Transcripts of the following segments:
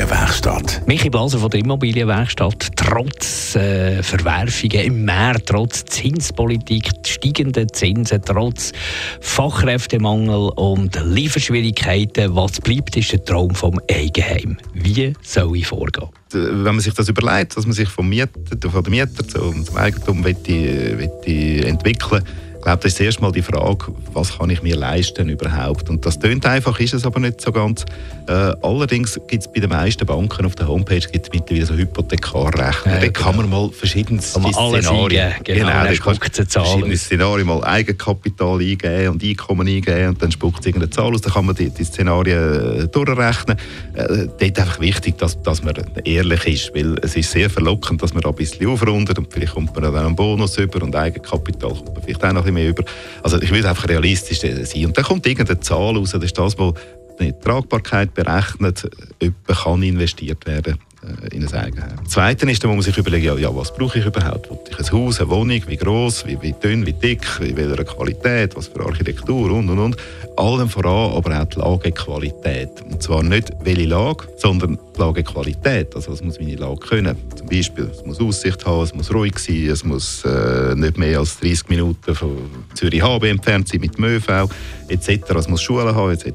Immobilienwerkstatt. Michi Blaser von der Immobilienwerkstatt. Trotz äh, Verwerfungen im Meer, trotz Zinspolitik, steigenden Zinsen, trotz Fachkräftemangel und Lieferschwierigkeiten, was bleibt, ist der Traum vom Eigenheim. Wie soll ich vorgehen? wenn man sich das überlegt, dass man sich vom Mieter, von der Mieter zum, zum Eigentum will, will entwickeln ich glaube, das ist erst mal die Frage, was kann ich mir leisten überhaupt? Und das tönt einfach, ist es aber nicht so ganz. Äh, allerdings gibt es bei den meisten Banken auf der Homepage gibt mittlerweile so Hypothekarrechner. Ja, da kann man mal verschiedene Szenarien, genau, genau da kannst verschiedene Szenarien mal Eigenkapital eingeben und Einkommen eingeben und dann spuckt es irgendeine Zahl aus. Da kann man die, die Szenarien äh, durchrechnen. Äh, dort ist einfach wichtig, dass, dass man ehrlich ist, weil es ist sehr verlockend, dass man da ein bisschen aufrundet und vielleicht kommt man dann einen Bonus über und Eigenkapital kommt man vielleicht auch noch bisschen mehr über. Also ich will einfach realistisch sein. Und dann kommt irgendeine Zahl raus, das ist das, was die Tragbarkeit berechnet, ob kann investiert werden äh, in ein Eigenheim. Zweitens ist, da muss man sich überlegen, ja, ja, was brauche ich überhaupt? Will ich ein Haus, eine Wohnung, wie groß, wie, wie dünn, wie dick, in welcher Qualität, was für Architektur und und und. Allem voran aber auch die Lagequalität. Und zwar nicht welche Lage, sondern die Lagequalität. Also was muss meine Lage können? Zum Beispiel, es muss Aussicht haben, es muss ruhig sein, es muss äh, nicht mehr als 30 Minuten von Zürich HB entfernt sein mit dem ÖV, etc. Es muss Schulen haben, etc.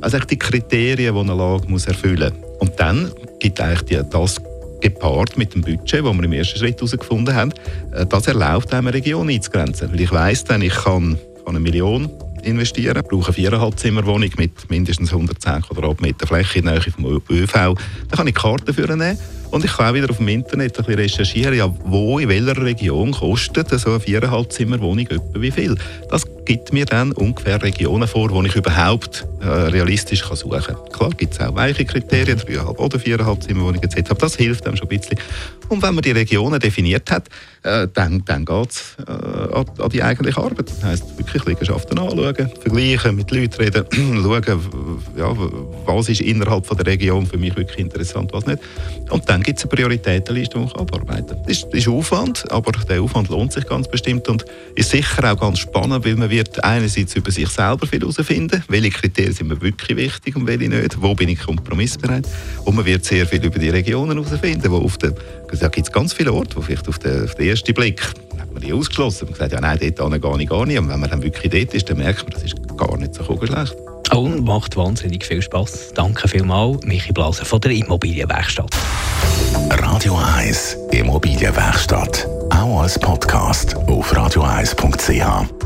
Also die Kriterien, die eine Lage muss erfüllen muss. Und dann gibt eigentlich das gepaart mit dem Budget, das wir im ersten Schritt herausgefunden haben, äh, das erlaubt einem eine Region einzugrenzen. Weil ich weiss dann, ich kann, kann eine Million investieren, brauche eine viereinhalb Zimmerwohnung mit mindestens 110 Quadratmeter Fläche in der Nähe vom ÖV. Dann kann ich Karten für nehmen und ich kann auch wieder auf dem Internet ein bisschen recherchieren, ja, wo, in welcher Region kostet so eine viereinhalb Zimmerwohnung etwa wie viel. Das gibt mir dann ungefähr Regionen vor, wo ich überhaupt äh, realistisch kann suchen kann. Klar gibt es auch weiche Kriterien, dreieinhalb oder viereinhalb Zimmerwohnungen etc. Aber das hilft einem schon ein bisschen. Und wenn man die Regionen definiert hat, äh, dann, dann geht es äh, an, die eigentliche Arbeit. Das heisst, wirklich Liegenschaften anschauen, vergleichen, mit Leuten reden, schauen, ja, was ist innerhalb von der Region für mich wirklich interessant, was nicht. Und dann gibt es eine Prioritätenliste, die man abarbeiten kann. Das ist, ist Aufwand, aber der Aufwand lohnt sich ganz bestimmt und ist sicher auch ganz spannend, weil man wird einerseits über sich selber viel herausfinden, welche Kriterien sind mir wirklich wichtig und welche nicht, wo bin ich kompromissbereit und man wird sehr viel über die Regionen herausfinden, wo auf der, da gibt es ganz viele Orte, wo vielleicht auf den, auf den ersten Blick hat man die ausgeschlossen, man gesagt, ja nein, dort gehe ich gar nicht und wenn man dann wirklich dort ist, dann merkt man, das ist gar nicht so schlecht. Und macht wahnsinnig viel Spaß. Danke vielmals, Michi Blaser von der Immobilienwerkstatt. Radio 1 Immobilienwerkstatt. Auch als Podcast auf radio1.ch.